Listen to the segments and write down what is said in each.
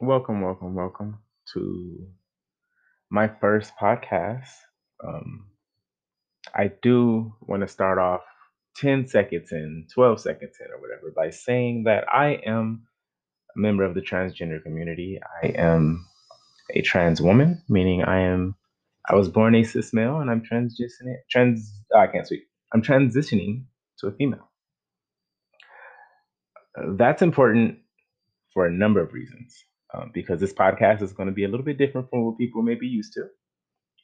Welcome, welcome, welcome to my first podcast. Um, I do want to start off 10 seconds in, 12 seconds in, or whatever, by saying that I am a member of the transgender community. I am a trans woman, meaning I am, I was born a cis male and I'm transitioning, trans, oh, I can't speak, I'm transitioning to a female. That's important for a number of reasons um, because this podcast is going to be a little bit different from what people may be used to,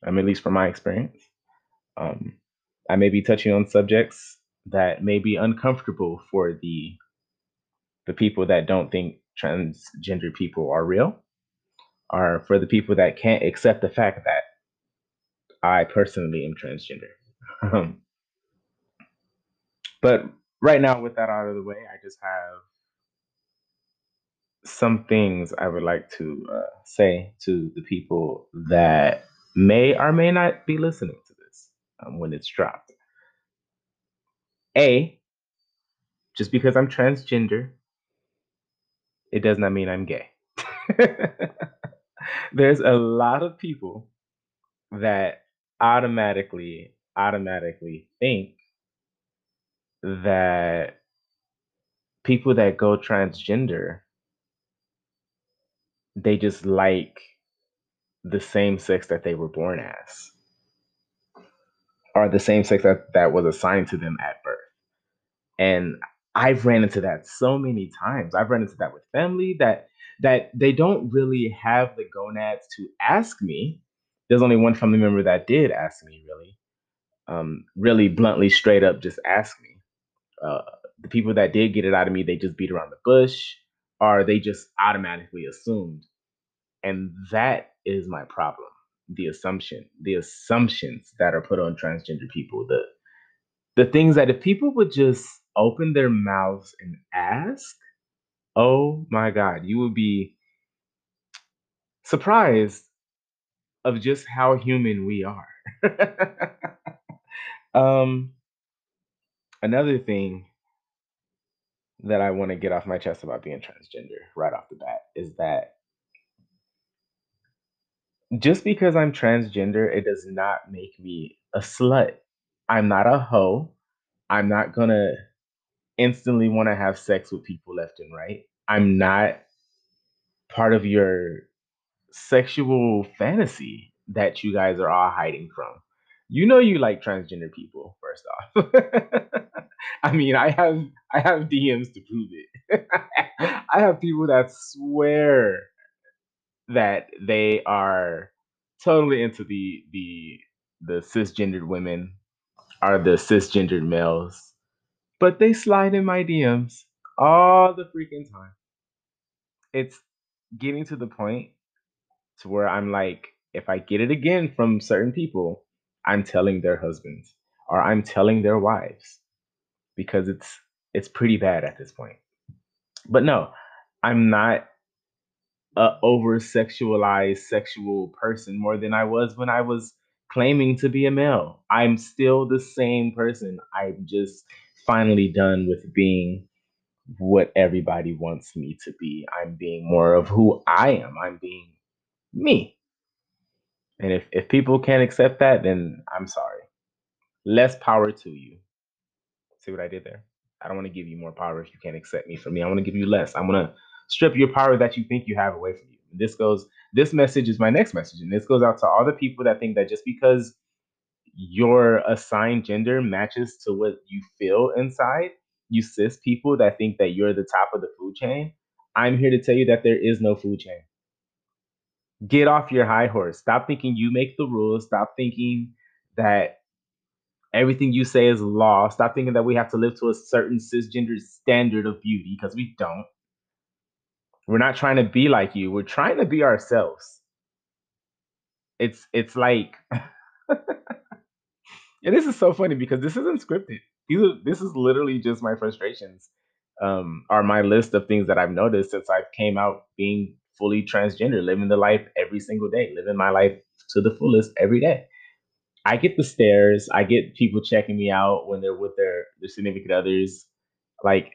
um, at least from my experience. Um, I may be touching on subjects that may be uncomfortable for the the people that don't think transgender people are real, or for the people that can't accept the fact that I personally am transgender. But right now, with that out of the way, I just have some things I would like to uh, say to the people that may or may not be listening to this um, when it's dropped. A, just because I'm transgender, it does not mean I'm gay. There's a lot of people that automatically automatically think that people that go transgender they just like the same sex that they were born as or the same sex that, that was assigned to them at birth. And i've ran into that so many times. I've run into that with family that that they don't really have the gonads to ask me. There's only one family member that did ask me really. Um, really bluntly straight up just ask me. Uh, the people that did get it out of me they just beat around the bush or they just automatically assumed and that is my problem. The assumption, the assumptions that are put on transgender people, the the things that if people would just open their mouths and ask, oh my God, you would be surprised of just how human we are. um, another thing that I want to get off my chest about being transgender right off the bat is that just because I'm transgender, it does not make me a slut. I'm not a hoe. I'm not gonna instantly want to have sex with people left and right. I'm not part of your sexual fantasy that you guys are all hiding from. You know you like transgender people, first off. I mean, I have I have DMs to prove it. I have people that swear that they are totally into the the the cisgendered women are the cisgendered males, but they slide in my DMs all the freaking time. It's getting to the point to where I'm like, if I get it again from certain people, I'm telling their husbands or I'm telling their wives because it's it's pretty bad at this point. But no, I'm not a over sexualized sexual person more than I was when I was claiming to be a male. I'm still the same person. I'm just finally done with being what everybody wants me to be. I'm being more of who I am. I'm being me. And if, if people can't accept that, then I'm sorry. Less power to you. See what I did there? I don't want to give you more power if you can't accept me for me. I want to give you less. I want to strip your power that you think you have away from you. And this goes, this message is my next message. And this goes out to all the people that think that just because your assigned gender matches to what you feel inside, you cis people that think that you're the top of the food chain, I'm here to tell you that there is no food chain. Get off your high horse. Stop thinking you make the rules. Stop thinking that everything you say is law. Stop thinking that we have to live to a certain cisgender standard of beauty because we don't. We're not trying to be like you. We're trying to be ourselves. It's it's like and this is so funny because this isn't scripted. These are, this is literally just my frustrations, um, are my list of things that I've noticed since I came out being fully transgender, living the life every single day, living my life to the fullest every day. I get the stares. I get people checking me out when they're with their their significant others. Like,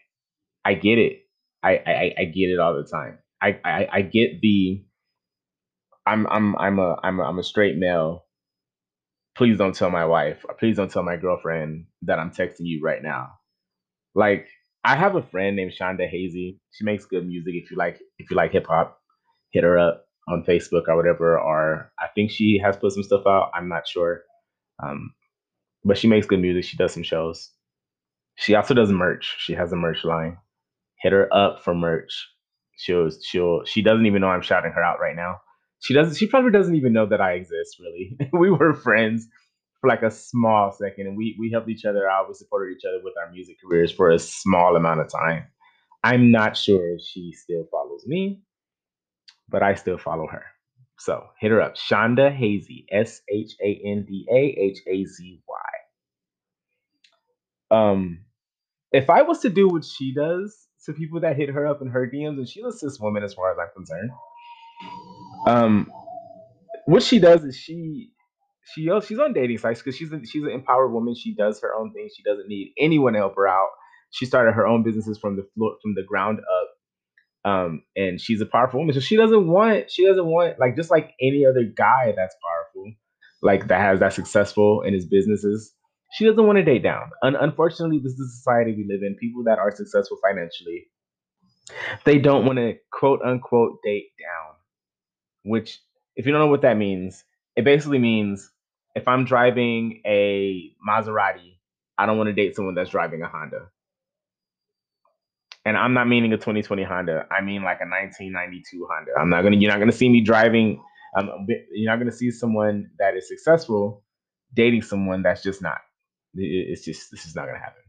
I get it. I, I I get it all the time. I, I I get the I'm I'm I'm a I'm a, I'm a straight male. Please don't tell my wife please don't tell my girlfriend that I'm texting you right now. Like I have a friend named Shanda Hazy. She makes good music. If you like if you like hip hop, hit her up on Facebook or whatever. Or I think she has put some stuff out. I'm not sure. Um, but she makes good music. She does some shows. She also does merch. She has a merch line. Hit her up for merch. She'll she'll she doesn't even know I'm shouting her out right now. She doesn't she probably doesn't even know that I exist really. we were friends for like a small second and we we helped each other out. We supported each other with our music careers for a small amount of time. I'm not sure if she still follows me, but I still follow her. So hit her up. Shanda Hazy. S H A N D A H A Z Y. Um, if I was to do what she does to people that hit her up in her DMs, and she's a cis woman as far as I'm concerned. Um, what she does is she she she's on dating sites because she's a, she's an empowered woman. She does her own thing. She doesn't need anyone to help her out. She started her own businesses from the floor from the ground up. Um, and she's a powerful woman. So she doesn't want she doesn't want like just like any other guy that's powerful, like that has that successful in his businesses. She doesn't want to date down. Un- unfortunately, this is the society we live in. People that are successful financially, they don't want to quote unquote date down. Which, if you don't know what that means, it basically means if I'm driving a Maserati, I don't want to date someone that's driving a Honda. And I'm not meaning a 2020 Honda. I mean like a 1992 Honda. I'm not gonna. You're not gonna see me driving. Um, you're not gonna see someone that is successful dating someone that's just not. It's just this is not gonna happen.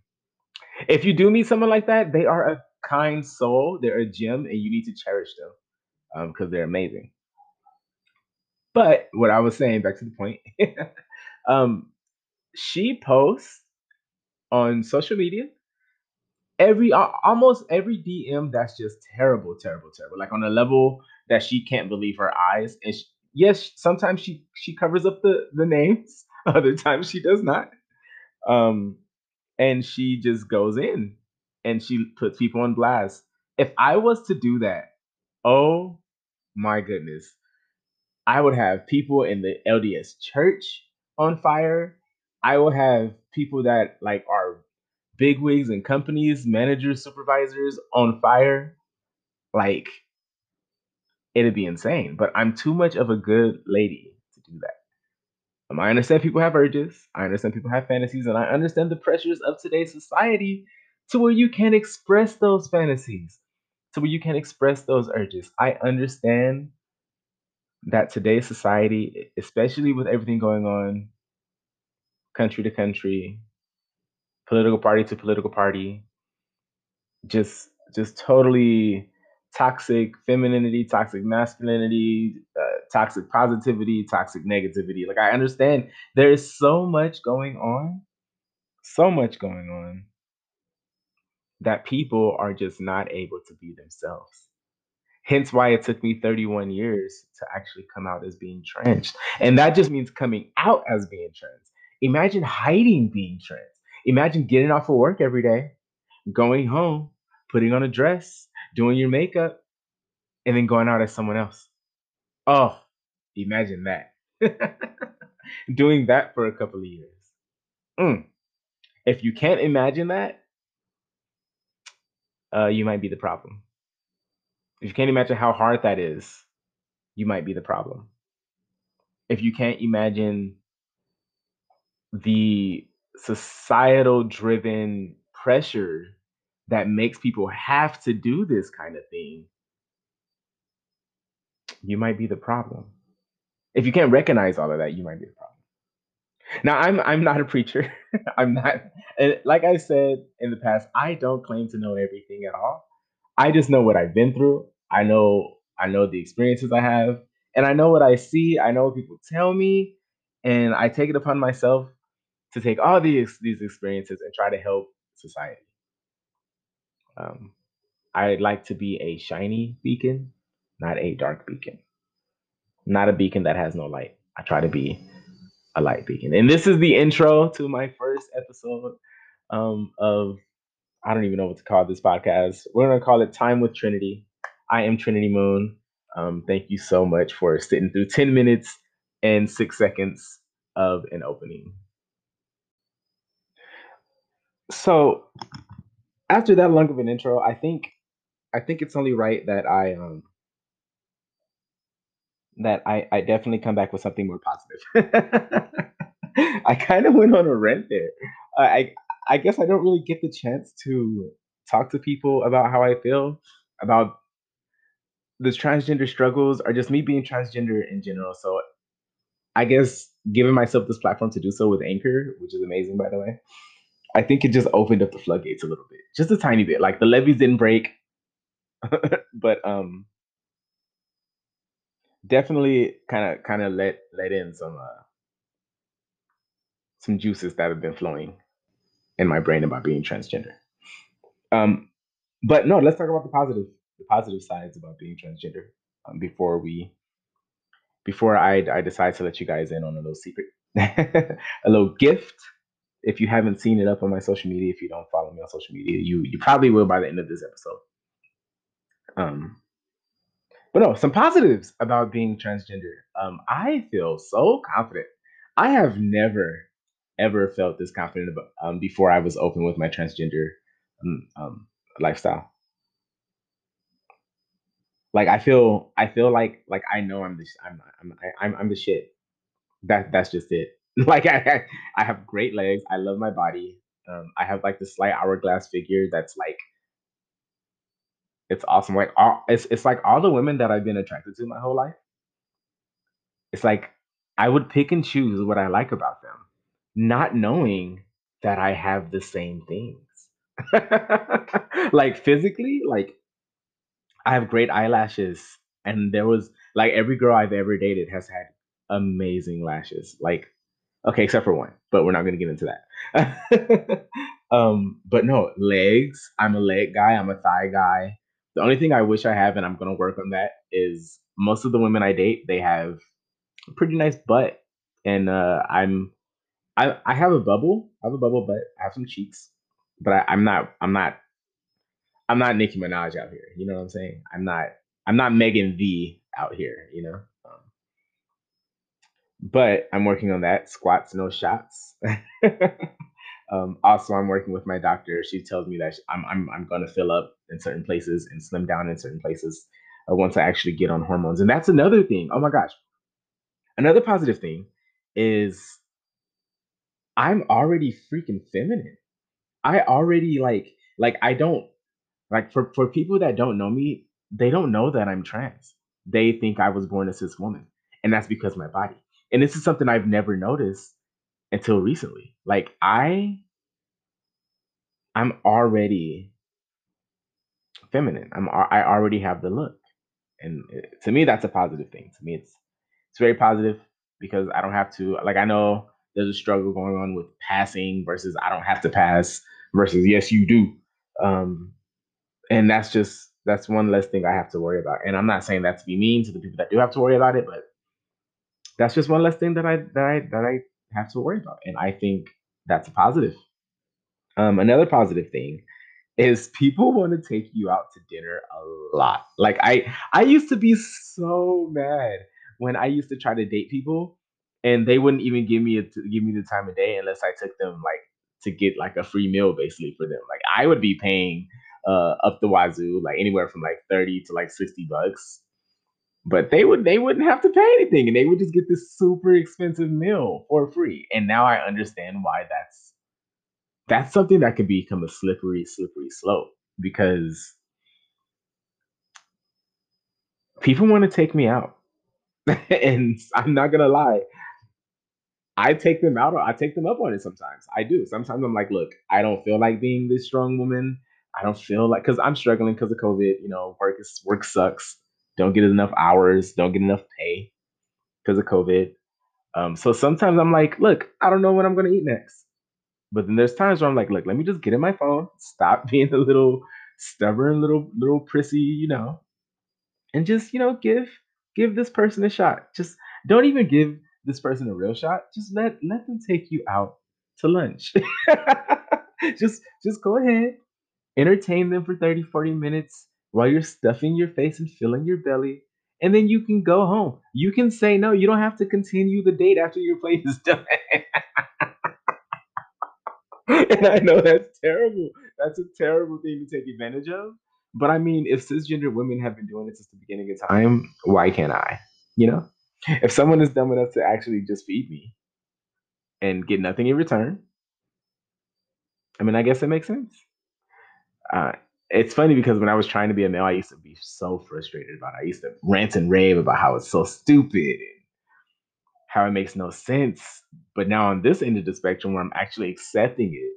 If you do meet someone like that, they are a kind soul. They're a gem, and you need to cherish them because um, they're amazing. But what I was saying, back to the point, um, she posts on social media every almost every DM that's just terrible, terrible, terrible. Like on a level that she can't believe her eyes. And she, yes, sometimes she she covers up the the names. Other times she does not. Um, and she just goes in and she puts people on blast. If I was to do that, oh my goodness, I would have people in the LDS church on fire. I will have people that like are bigwigs and companies, managers, supervisors on fire. Like it'd be insane. But I'm too much of a good lady to do that. Um, I understand people have urges. I understand people have fantasies, and I understand the pressures of today's society to where you can't express those fantasies, to where you can't express those urges. I understand that today's society, especially with everything going on country to country, political party to political party, just just totally toxic femininity, toxic masculinity, uh, toxic positivity, toxic negativity. Like I understand there is so much going on, so much going on that people are just not able to be themselves. Hence why it took me 31 years to actually come out as being trans. And that just means coming out as being trans. Imagine hiding being trans. Imagine getting off of work every day, going home, putting on a dress, doing your makeup, and then going out as someone else. Oh, imagine that. doing that for a couple of years. Mm. If you can't imagine that, uh, you might be the problem. If you can't imagine how hard that is, you might be the problem. If you can't imagine the societal driven pressure that makes people have to do this kind of thing, you might be the problem. If you can't recognize all of that, you might be the problem. Now, I'm I'm not a preacher. I'm not, and like I said in the past, I don't claim to know everything at all. I just know what I've been through. I know I know the experiences I have, and I know what I see. I know what people tell me, and I take it upon myself to take all these these experiences and try to help society. Um, I'd like to be a shiny beacon, not a dark beacon, not a beacon that has no light. I try to be a light beacon, and this is the intro to my first episode um, of I don't even know what to call this podcast. We're gonna call it Time with Trinity. I am Trinity Moon. Um, thank you so much for sitting through 10 minutes and six seconds of an opening. So after that long of an intro, I think I think it's only right that I um that I, I definitely come back with something more positive. I kind of went on a rant there. I I guess I don't really get the chance to talk to people about how I feel about this transgender struggles or just me being transgender in general. So I guess giving myself this platform to do so with Anchor, which is amazing by the way, I think it just opened up the floodgates a little bit, just a tiny bit. Like the levees didn't break, but um, definitely kind of kind of let let in some uh, some juices that have been flowing in my brain about being transgender. Um, but no, let's talk about the positive the positive sides about being transgender um, before we before I I decide to let you guys in on a little secret, a little gift. If you haven't seen it up on my social media, if you don't follow me on social media, you you probably will by the end of this episode. Um, but no, some positives about being transgender. Um, I feel so confident. I have never ever felt this confident about um, before I was open with my transgender um, um, lifestyle. Like I feel, I feel like like I know I'm the I'm I'm I'm I'm the shit. That that's just it. Like I I have great legs. I love my body. Um, I have like the slight hourglass figure that's like it's awesome. Like all it's it's like all the women that I've been attracted to my whole life. It's like I would pick and choose what I like about them, not knowing that I have the same things. like physically, like I have great eyelashes, and there was like every girl I've ever dated has had amazing lashes. Like, okay, except for one, but we're not gonna get into that. um, but no, legs. I'm a leg guy. I'm a thigh guy. The only thing I wish I have, and I'm gonna work on that, is most of the women I date, they have a pretty nice butt, and uh, I'm I I have a bubble. I have a bubble butt. I have some cheeks, but I, I'm not I'm not I'm not Nicki Minaj out here. You know what I'm saying? I'm not I'm not Megan V out here. You know. But I'm working on that. Squats, no shots. um, also, I'm working with my doctor. She tells me that I'm I'm I'm gonna fill up in certain places and slim down in certain places uh, once I actually get on hormones. And that's another thing. Oh my gosh, another positive thing is I'm already freaking feminine. I already like like I don't like for for people that don't know me, they don't know that I'm trans. They think I was born a cis woman, and that's because my body. And this is something I've never noticed until recently. Like I I'm already feminine. I'm I already have the look. And uh, to me that's a positive thing. To me it's it's very positive because I don't have to like I know there's a struggle going on with passing versus I don't have to pass versus yes you do. Um and that's just that's one less thing I have to worry about. And I'm not saying that to be mean to the people that do have to worry about it, but that's just one less thing that I that I that I have to worry about. And I think that's a positive. Um, another positive thing is people want to take you out to dinner a lot. Like I I used to be so mad when I used to try to date people and they wouldn't even give me a, give me the time of day unless I took them like to get like a free meal basically for them. Like I would be paying uh up the wazoo like anywhere from like 30 to like 60 bucks. But they would they wouldn't have to pay anything and they would just get this super expensive meal for free. And now I understand why that's that's something that could become a slippery, slippery slope because people want to take me out. and I'm not gonna lie, I take them out. I take them up on it sometimes. I do. Sometimes I'm like, look, I don't feel like being this strong woman. I don't feel like because I'm struggling because of COVID. You know, work is work sucks. Don't get enough hours. Don't get enough pay because of COVID. Um, so sometimes I'm like, look, I don't know what I'm gonna eat next. But then there's times where I'm like, look, let me just get in my phone, stop being a little stubborn, little little prissy, you know, and just you know give give this person a shot. Just don't even give this person a real shot. Just let let them take you out to lunch. just just go ahead, entertain them for 30 40 minutes, while you're stuffing your face and filling your belly, and then you can go home. You can say no. You don't have to continue the date after your plate is done. and I know that's terrible. That's a terrible thing to take advantage of. But I mean, if cisgender women have been doing it since the beginning of time, why can't I? You know, if someone is dumb enough to actually just feed me and get nothing in return, I mean, I guess it makes sense. Uh, it's funny because when I was trying to be a male, I used to be so frustrated about it. I used to rant and rave about how it's so stupid and how it makes no sense. But now on this end of the spectrum, where I'm actually accepting it,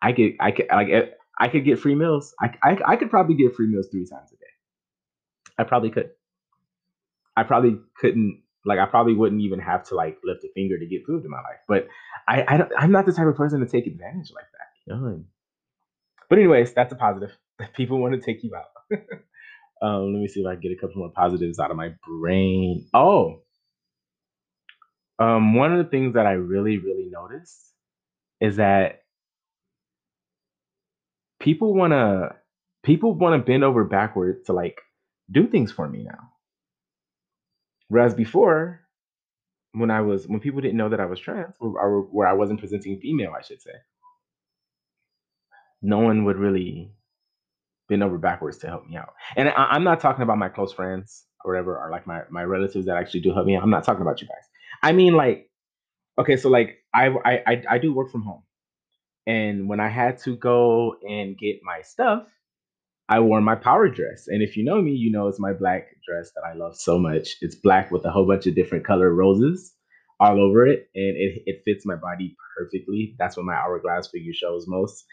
I could, I could, like, eh, I could get free meals. I, I, I could probably get free meals three times a day. I probably could. I probably couldn't, like, I probably wouldn't even have to like lift a finger to get food in my life. But I, I I'm not the type of person to take advantage like that. But anyways, that's a positive. People want to take you out. um, let me see if I can get a couple more positives out of my brain. Oh, um, one of the things that I really, really noticed is that people wanna people wanna bend over backwards to like do things for me now. Whereas before, when I was when people didn't know that I was trans, or, or where I wasn't presenting female, I should say, no one would really bend over backwards to help me out. And I, I'm not talking about my close friends or whatever, or like my my relatives that actually do help me out. I'm not talking about you guys. I mean, like, okay, so like I I I, I do work from home, and when I had to go and get my stuff, I wore my power dress. And if you know me, you know it's my black dress that I love so much. It's black with a whole bunch of different color roses all over it, and it it fits my body perfectly. That's what my hourglass figure shows most.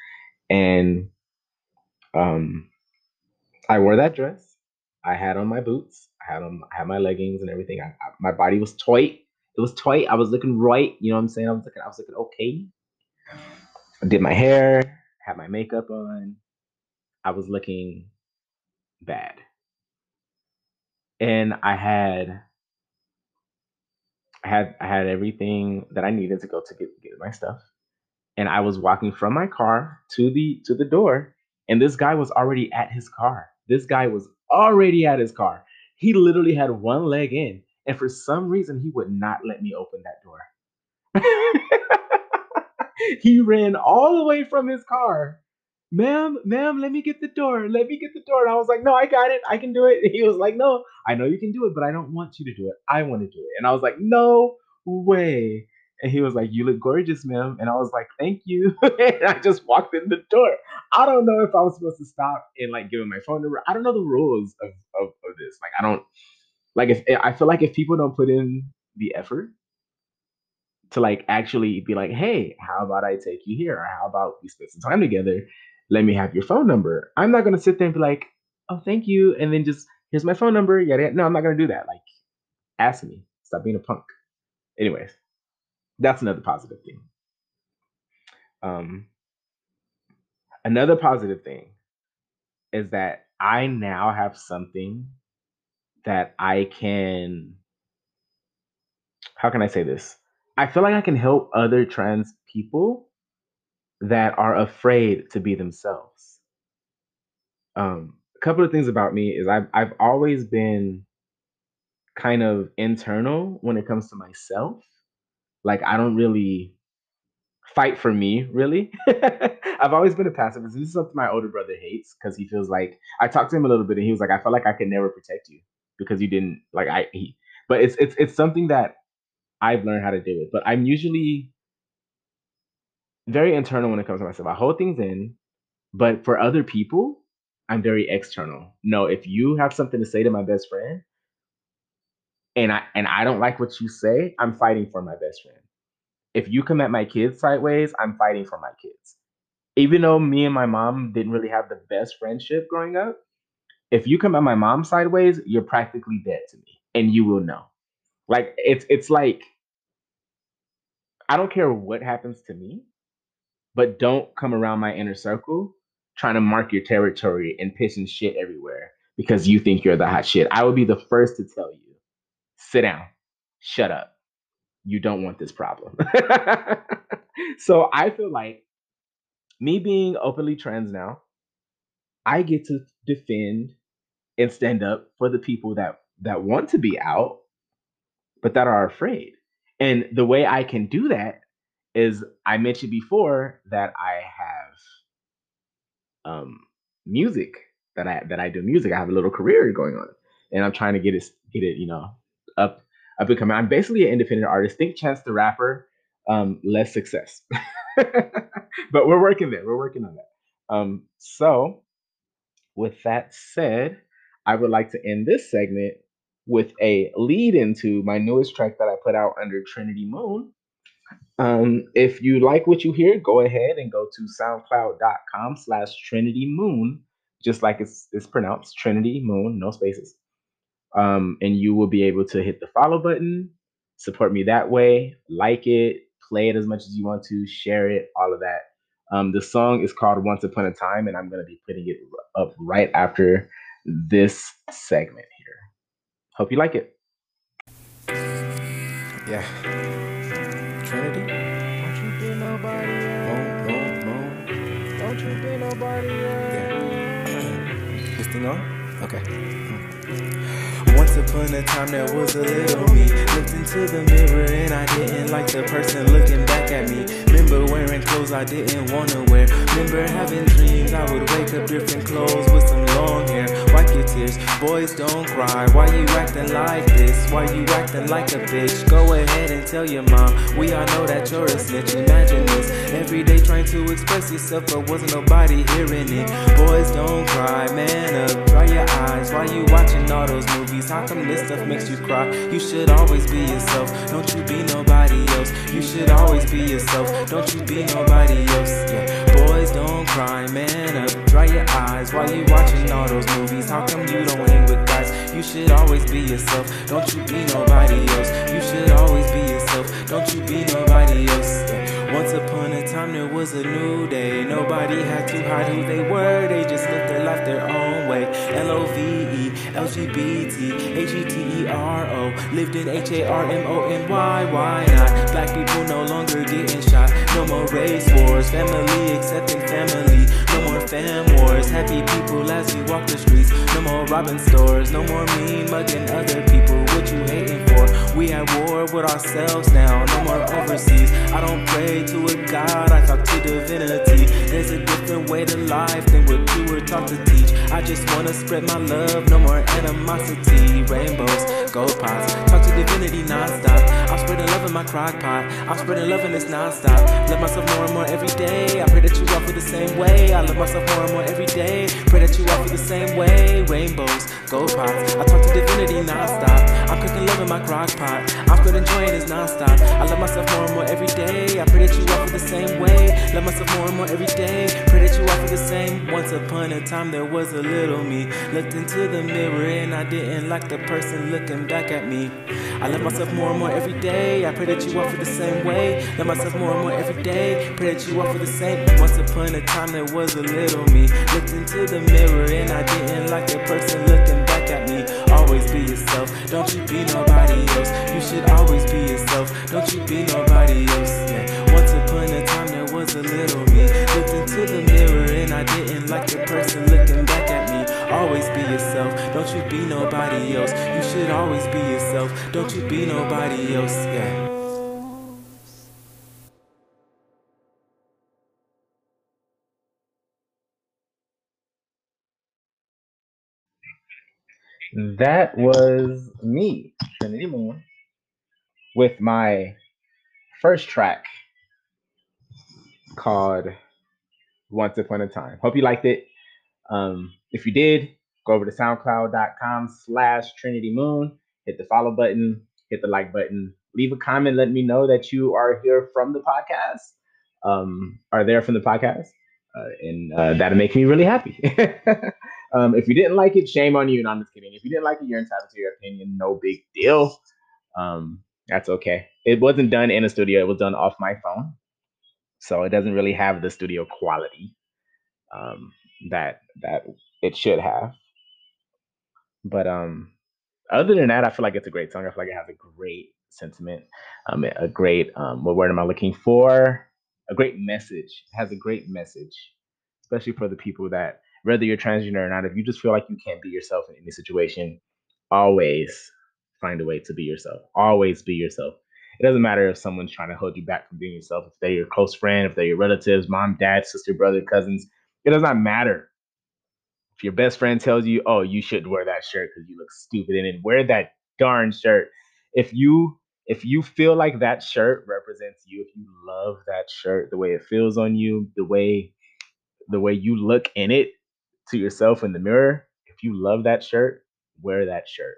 And um I wore that dress. I had on my boots. I had on I had my leggings and everything. I, I, my body was tight. It was tight. I was looking right. You know what I'm saying? I was looking. I was looking okay. I did my hair. Had my makeup on. I was looking bad. And I had I had I had everything that I needed to go to get get my stuff. And I was walking from my car to the to the door, and this guy was already at his car. This guy was already at his car. He literally had one leg in, and for some reason he would not let me open that door. he ran all the way from his car. Ma'am, ma'am, let me get the door. Let me get the door. And I was like, no, I got it. I can do it. He was like, no, I know you can do it, but I don't want you to do it. I want to do it. And I was like, no way. And he was like, you look gorgeous, ma'am. And I was like, thank you. and I just walked in the door. I don't know if I was supposed to stop and like give him my phone number. I don't know the rules of, of, of this. Like, I don't, like, if I feel like if people don't put in the effort, to like actually be like, hey, how about I take you here? Or how about we spend some time together? Let me have your phone number. I'm not gonna sit there and be like, oh, thank you, and then just here's my phone number. Yeah, no, I'm not gonna do that. Like, ask me. Stop being a punk. Anyways, that's another positive thing. Um, another positive thing is that I now have something that I can. How can I say this? I feel like I can help other trans people that are afraid to be themselves. Um, a couple of things about me is I've I've always been kind of internal when it comes to myself. Like I don't really fight for me, really. I've always been a pacifist. This is something my older brother hates because he feels like I talked to him a little bit and he was like, I felt like I could never protect you because you didn't like I he but it's it's it's something that I've learned how to do it. But I'm usually very internal when it comes to myself. I hold things in, but for other people, I'm very external. No, if you have something to say to my best friend, and I and I don't like what you say, I'm fighting for my best friend. If you come at my kids sideways, I'm fighting for my kids. Even though me and my mom didn't really have the best friendship growing up, if you come at my mom sideways, you're practically dead to me, and you will know. Like it's it's like I don't care what happens to me, but don't come around my inner circle trying to mark your territory and pissing shit everywhere because you think you're the hot shit. I will be the first to tell you, sit down, shut up. You don't want this problem. so I feel like me being openly trans now, I get to defend and stand up for the people that that want to be out but that are afraid. And the way I can do that is I mentioned before that I have um music that I that I do music. I have a little career going on. And I'm trying to get it get it, you know, up up and coming. I'm basically an independent artist. Think Chance the Rapper, um, less success. but we're working there. We're working on that. Um, so with that said, I would like to end this segment with a lead into my newest track that I put out under Trinity Moon. Um, if you like what you hear, go ahead and go to soundcloud.com slash Trinity Moon, just like it's, it's pronounced Trinity Moon, no spaces. Um, and you will be able to hit the follow button, support me that way, like it, play it as much as you want to, share it, all of that. Um, the song is called Once Upon a Time, and I'm going to be putting it up right after this segment here. Hope you like it. Yeah. Trinity? Don't you be nobody else. Moon, moon, moon. Don't you be nobody else. Yeah. This thing on? Okay. Once upon a time that was a little me. Looked into the mirror and I didn't like the person looking back at me. Remember wearing clothes I didn't wanna wear. Remember having dreams I would wake up different clothes with some long hair. Wipe your tears, boys don't cry. Why you acting like this? Why you acting like a bitch? Go ahead and tell your mom. We all know that you're a snitch Imagine this, every day trying to express yourself But wasn't nobody hearing it. Boys don't cry, man up, dry your eyes. Why you watching all those movies? How this stuff makes you cry? You should always be yourself, don't you be nobody else. You should always be yourself, don't you be nobody else. Yeah, boys don't cry, man up, dry your eyes while you watching all those movies? How come you don't hang with guys? You should always be yourself, don't you be nobody else. You should always be yourself, don't you be nobody else. Yeah. Once upon a time there was a new day. Nobody had to hide who they were. They just lived their life their own way L-O-V-E, Lived in H-A-R-M-O-N-Y, why not? Black people no longer getting shot No more race wars, family accepting family No more fam wars, happy people as we walk the streets No more robbing stores, no more mean mugging other people What you hating for? We at war with ourselves now, no more overseas I don't pray to a God, I talk to divinity There's a different way to life than what you were taught to teach I just wanna spread my love, no more animosity. Rainbows, gold pots, talk to divinity non-stop. I'm spreading love in my crock pot, I'm spreading love in this non-stop. Love myself more and more every day, I pray that you all feel the same way. I love myself more and more every day, pray that you all feel the same way. Rainbows, gold pots, I talk to divinity non-stop. I'm cooking love in my crock pot I'm in this non-stop. I love myself more and more every day. I pray that you all feel the same way. Love myself more and more every day. Pray that you all feel the same. Once upon a time there was a little me. Looked into the mirror and I didn't like the person looking back at me. I love myself more and more every day. I pray that you all feel the same way. Love myself more and more every day. Pray that you all feel the same. Once upon a time there was a little me. Looked into the mirror and I didn't like the person looking Always be yourself, don't you be nobody else. You should always be yourself, don't you be nobody else. Yeah. Once upon a time there was a little me. Looked into the mirror and I didn't like the person looking back at me. Always be yourself, don't you be nobody else. You should always be yourself, don't you be nobody else. Yeah. That was me, Trinity Moon, with my first track called Once Upon a Time. Hope you liked it. Um, if you did, go over to soundcloud.com slash Trinity Moon, hit the follow button, hit the like button, leave a comment, let me know that you are here from the podcast, um, are there from the podcast. Uh, and uh, that'll make me really happy. um, if you didn't like it, shame on you. No, I'm just kidding. If you didn't like it, you're entitled to your opinion. No big deal. Um, that's okay. It wasn't done in a studio. It was done off my phone, so it doesn't really have the studio quality um, that that it should have. But um, other than that, I feel like it's a great song. I feel like it has a great sentiment, um, a great um, what word am I looking for? A great message. It has a great message, especially for the people that whether you're transgender or not, if you just feel like you can't be yourself in any situation, always find a way to be yourself. Always be yourself. It doesn't matter if someone's trying to hold you back from being yourself, if they're your close friend, if they're your relatives, mom, dad, sister, brother, cousins. It does not matter. If your best friend tells you, oh, you should wear that shirt because you look stupid in it, wear that darn shirt. If you if you feel like that shirt represents you, if you love that shirt, the way it feels on you, the way the way you look in it to yourself in the mirror, if you love that shirt, wear that shirt.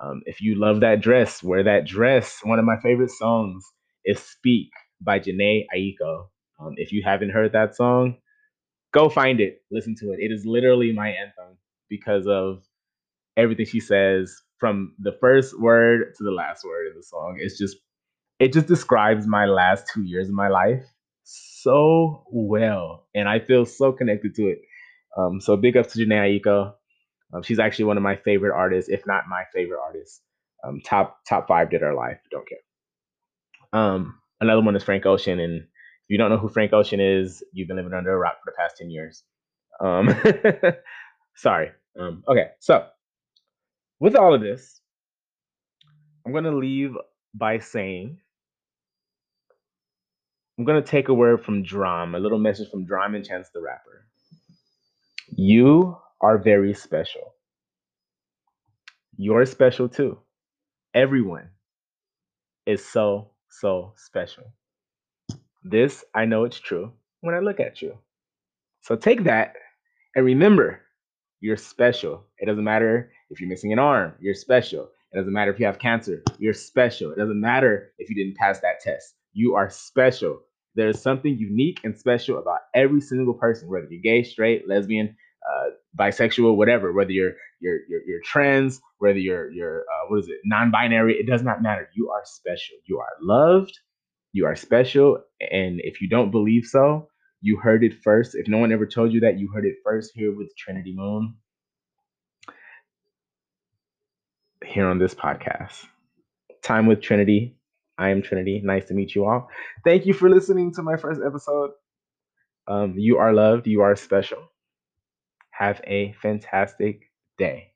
Um, if you love that dress, wear that dress. One of my favorite songs is Speak by Jhené Aiko. Um, if you haven't heard that song, go find it, listen to it. It is literally my anthem because of everything she says from the first word to the last word in the song. It's just, it just describes my last two years of my life so well, and I feel so connected to it. Um, so big up to Jhené Aiko. Um, she's actually one of my favorite artists, if not my favorite artist. Um, top top five did her life. Don't care. Um, another one is Frank Ocean, and if you don't know who Frank Ocean is, you've been living under a rock for the past ten years. Um, sorry. Um, okay, so with all of this, I'm gonna leave by saying I'm gonna take a word from Drum, a little message from Drum and Chance the Rapper. You are very special. You're special too. Everyone is so, so special. This, I know it's true when I look at you. So take that and remember you're special. It doesn't matter if you're missing an arm, you're special. It doesn't matter if you have cancer, you're special. It doesn't matter if you didn't pass that test, you are special. There's something unique and special about every single person, whether you're gay, straight, lesbian, uh, bisexual, whatever, whether you're you're you're, you're trans, whether you're you're uh, what is it, non-binary, it does not matter. You are special. You are loved. You are special. And if you don't believe so, you heard it first. If no one ever told you that, you heard it first here with Trinity Moon. Here on this podcast. Time with Trinity. I am Trinity. Nice to meet you all. Thank you for listening to my first episode. Um, you are loved. You are special. Have a fantastic day.